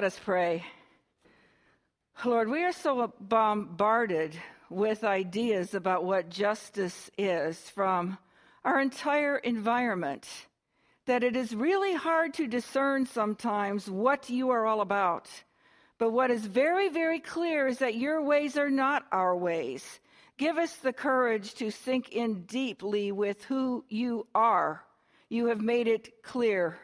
Let us pray. Lord, we are so bombarded with ideas about what justice is from our entire environment that it is really hard to discern sometimes what you are all about. But what is very, very clear is that your ways are not our ways. Give us the courage to sink in deeply with who you are. You have made it clear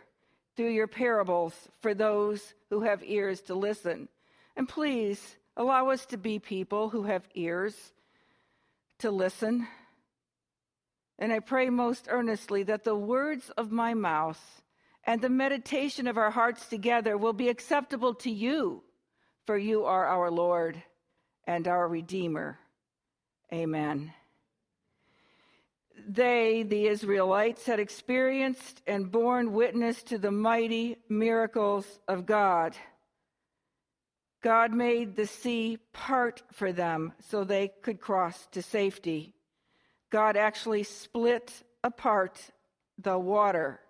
through your parables for those who have ears to listen. And please allow us to be people who have ears to listen. And I pray most earnestly that the words of my mouth and the meditation of our hearts together will be acceptable to you, for you are our Lord and our Redeemer. Amen they, the Israelites, had experienced and borne witness to the mighty miracles of God. God made the sea part for them so they could cross to safety. God actually split apart the water.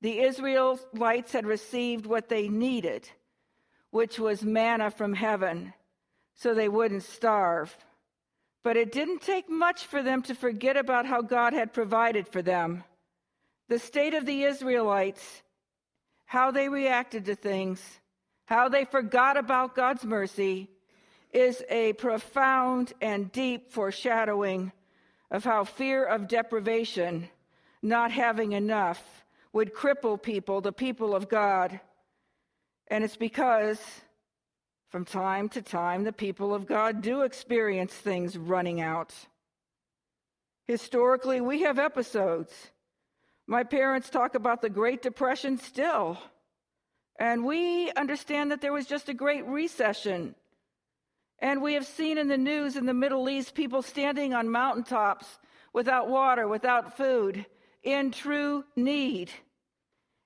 The Israelites had received what they needed, which was manna from heaven, so they wouldn't starve. But it didn't take much for them to forget about how God had provided for them. The state of the Israelites, how they reacted to things, how they forgot about God's mercy, is a profound and deep foreshadowing of how fear of deprivation, not having enough, would cripple people, the people of God. And it's because from time to time, the people of God do experience things running out. Historically, we have episodes. My parents talk about the Great Depression still. And we understand that there was just a great recession. And we have seen in the news in the Middle East people standing on mountaintops without water, without food, in true need.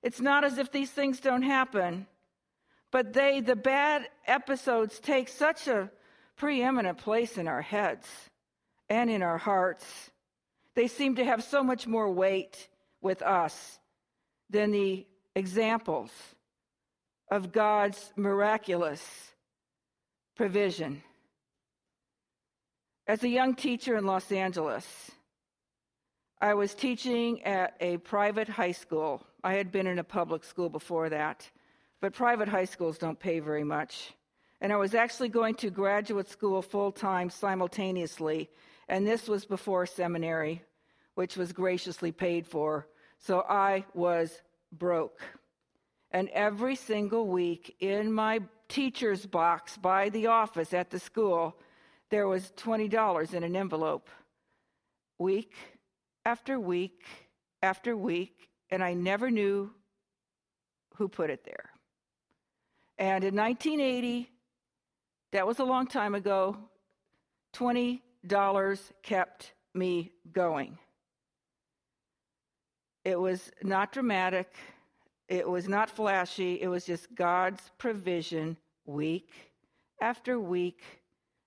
It's not as if these things don't happen. But they, the bad episodes, take such a preeminent place in our heads and in our hearts. They seem to have so much more weight with us than the examples of God's miraculous provision. As a young teacher in Los Angeles, I was teaching at a private high school. I had been in a public school before that but private high schools don't pay very much. And I was actually going to graduate school full time simultaneously, and this was before seminary, which was graciously paid for. So I was broke. And every single week in my teacher's box by the office at the school, there was $20 in an envelope. Week after week after week, and I never knew who put it there. And in 1980, that was a long time ago, $20 kept me going. It was not dramatic, it was not flashy, it was just God's provision week after week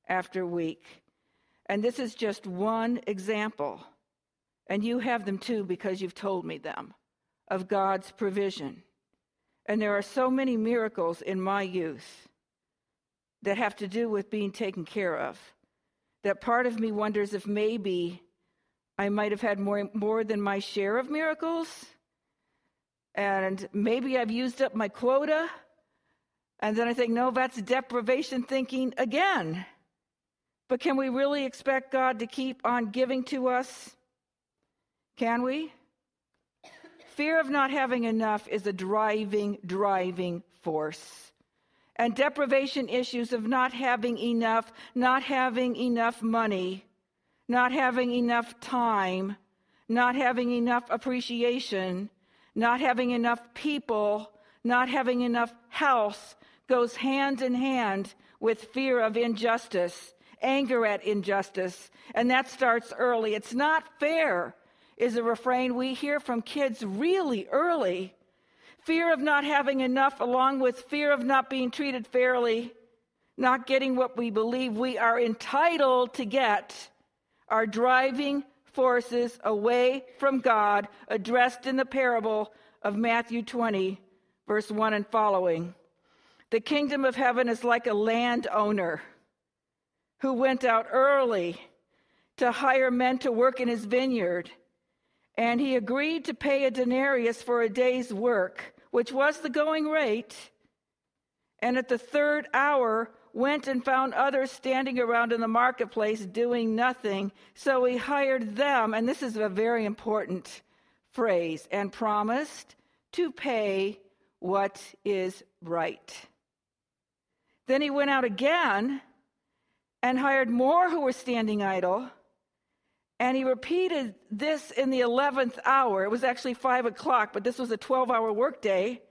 after week. And this is just one example. And you have them too because you've told me them of God's provision. And there are so many miracles in my youth that have to do with being taken care of that part of me wonders if maybe I might have had more, more than my share of miracles. And maybe I've used up my quota. And then I think, no, that's deprivation thinking again. But can we really expect God to keep on giving to us? Can we? Fear of not having enough is a driving, driving force. And deprivation issues of not having enough, not having enough money, not having enough time, not having enough appreciation, not having enough people, not having enough health goes hand in hand with fear of injustice, anger at injustice. And that starts early. It's not fair is a refrain we hear from kids really early. Fear of not having enough, along with fear of not being treated fairly, not getting what we believe we are entitled to get, are driving forces away from God, addressed in the parable of Matthew 20, verse 1 and following. The kingdom of heaven is like a landowner who went out early to hire men to work in his vineyard. And he agreed to pay a denarius for a day's work, which was the going rate. And at the third hour, went and found others standing around in the marketplace doing nothing. So he hired them, and this is a very important phrase, and promised to pay what is right. Then he went out again and hired more who were standing idle. And he repeated this in the 11th hour. It was actually 5 o'clock, but this was a 12 hour workday.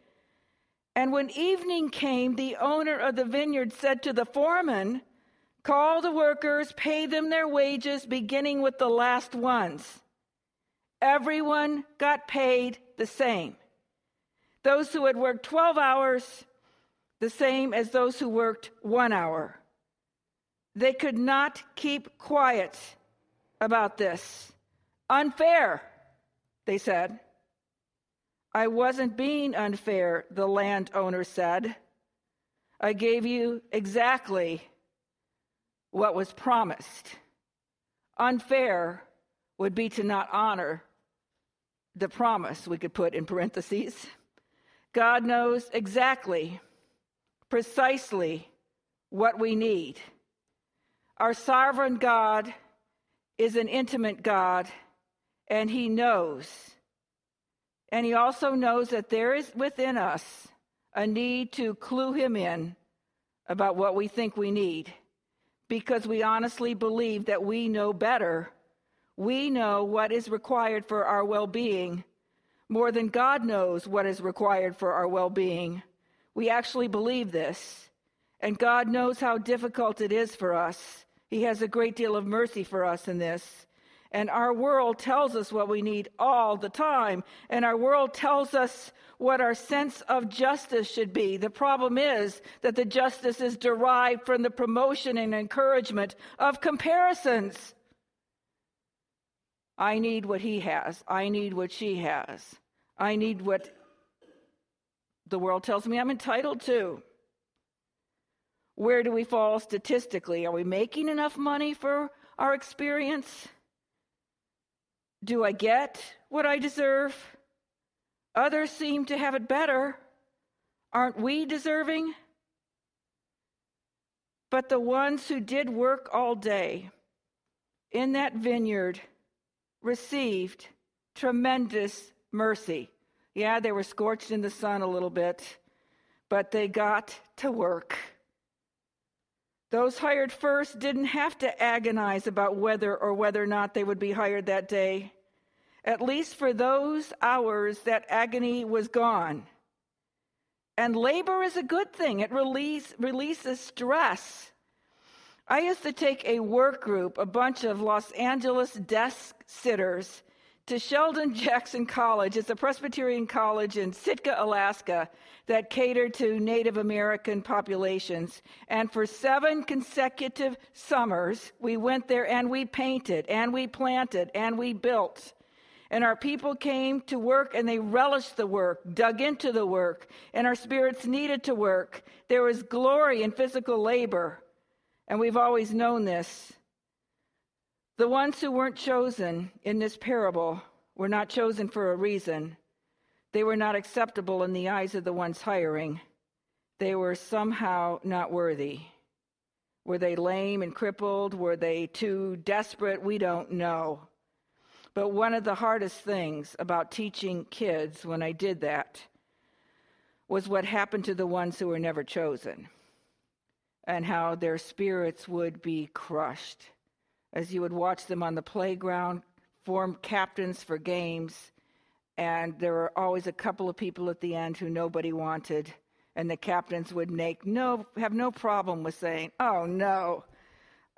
And when evening came, the owner of the vineyard said to the foreman, Call the workers, pay them their wages, beginning with the last ones. Everyone got paid the same. Those who had worked 12 hours, the same as those who worked one hour. They could not keep quiet about this. Unfair, they said. I wasn't being unfair, the landowner said. I gave you exactly what was promised. Unfair would be to not honor the promise, we could put in parentheses. God knows exactly, precisely what we need. Our sovereign God is an intimate God, and He knows. And He also knows that there is within us a need to clue Him in about what we think we need because we honestly believe that we know better. We know what is required for our well being more than God knows what is required for our well being. We actually believe this. And God knows how difficult it is for us. He has a great deal of mercy for us in this. And our world tells us what we need all the time. And our world tells us what our sense of justice should be. The problem is that the justice is derived from the promotion and encouragement of comparisons. I need what he has. I need what she has. I need what the world tells me I'm entitled to. Where do we fall statistically? Are we making enough money for our experience? Do I get what I deserve? Others seem to have it better. Aren't we deserving? But the ones who did work all day in that vineyard received tremendous mercy. Yeah, they were scorched in the sun a little bit, but they got to work. Those hired first didn't have to agonize about whether or whether or not they would be hired that day. At least for those hours, that agony was gone. And labor is a good thing, it release, releases stress. I used to take a work group, a bunch of Los Angeles desk sitters, to Sheldon Jackson College. It's a Presbyterian college in Sitka, Alaska, that catered to Native American populations. And for seven consecutive summers, we went there and we painted and we planted and we built. And our people came to work and they relished the work, dug into the work, and our spirits needed to work. There was glory in physical labor. And we've always known this. The ones who weren't chosen in this parable were not chosen for a reason. They were not acceptable in the eyes of the ones hiring. They were somehow not worthy. Were they lame and crippled? Were they too desperate? We don't know. But one of the hardest things about teaching kids when I did that was what happened to the ones who were never chosen and how their spirits would be crushed as you would watch them on the playground form captains for games, and there were always a couple of people at the end who nobody wanted, and the captains would make no have no problem with saying, "Oh no,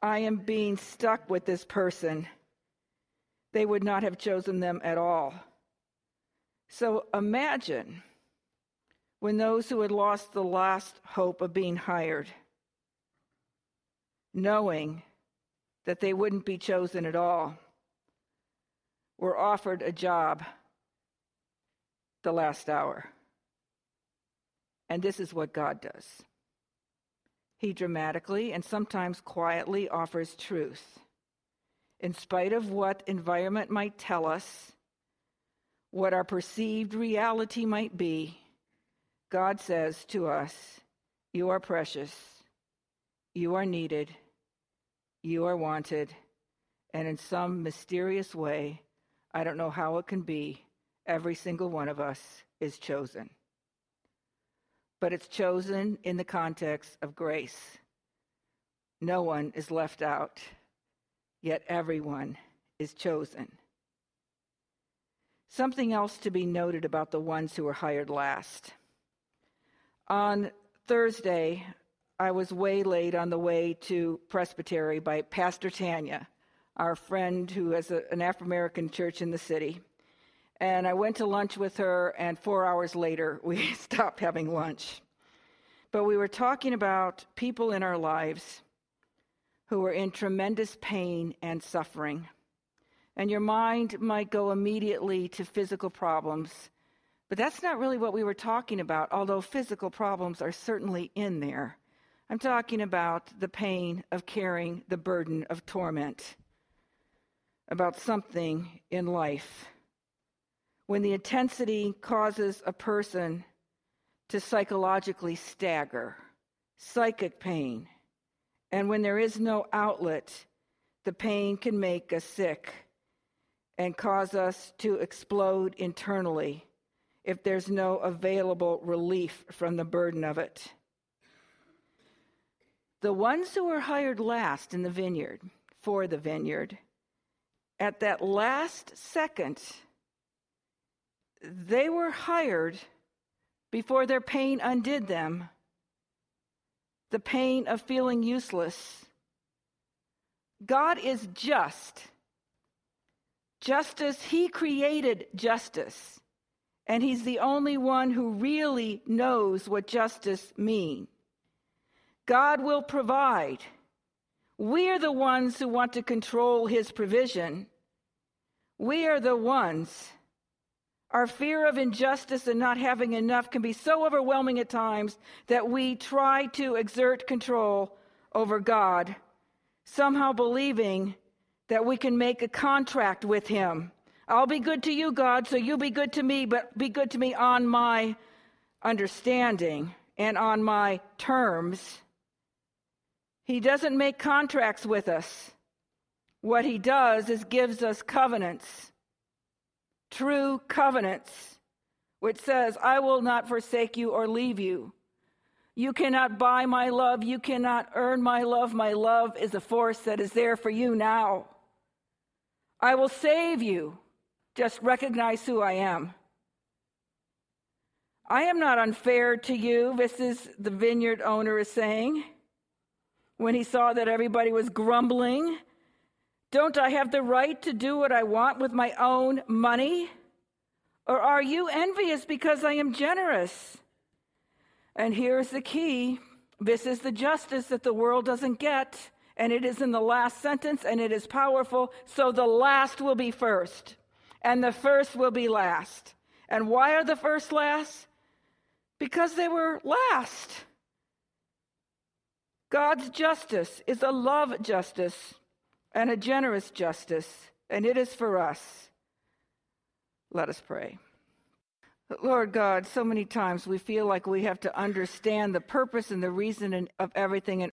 I am being stuck with this person." They would not have chosen them at all. So imagine when those who had lost the last hope of being hired, knowing that they wouldn't be chosen at all, were offered a job the last hour. And this is what God does He dramatically and sometimes quietly offers truth. In spite of what environment might tell us, what our perceived reality might be, God says to us, You are precious, you are needed, you are wanted, and in some mysterious way, I don't know how it can be, every single one of us is chosen. But it's chosen in the context of grace. No one is left out, yet everyone is chosen. Something else to be noted about the ones who were hired last. On Thursday, I was waylaid on the way to Presbytery by Pastor Tanya, our friend who has a, an Afro American church in the city. And I went to lunch with her, and four hours later, we stopped having lunch. But we were talking about people in our lives who were in tremendous pain and suffering. And your mind might go immediately to physical problems, but that's not really what we were talking about, although physical problems are certainly in there. I'm talking about the pain of carrying the burden of torment, about something in life. When the intensity causes a person to psychologically stagger, psychic pain, and when there is no outlet, the pain can make us sick and cause us to explode internally if there's no available relief from the burden of it. The ones who were hired last in the vineyard, for the vineyard, at that last second, they were hired before their pain undid them. The pain of feeling useless. God is just. Justice, He created justice. And He's the only one who really knows what justice means. God will provide. We are the ones who want to control his provision. We are the ones. Our fear of injustice and not having enough can be so overwhelming at times that we try to exert control over God, somehow believing that we can make a contract with him. I'll be good to you, God, so you be good to me, but be good to me on my understanding and on my terms. He doesn't make contracts with us. What he does is gives us covenants, true covenants, which says, I will not forsake you or leave you. You cannot buy my love. You cannot earn my love. My love is a force that is there for you now. I will save you. Just recognize who I am. I am not unfair to you, this is the vineyard owner is saying when he saw that everybody was grumbling? Don't I have the right to do what I want with my own money? Or are you envious because I am generous? And here's the key this is the justice that the world doesn't get, and it is in the last sentence, and it is powerful. So the last will be first, and the first will be last. And why are the first last? Because they were last. God's justice is a love justice and a generous justice, and it is for us. Let us pray. Lord God, so many times we feel like we have to understand the purpose and the reason of everything in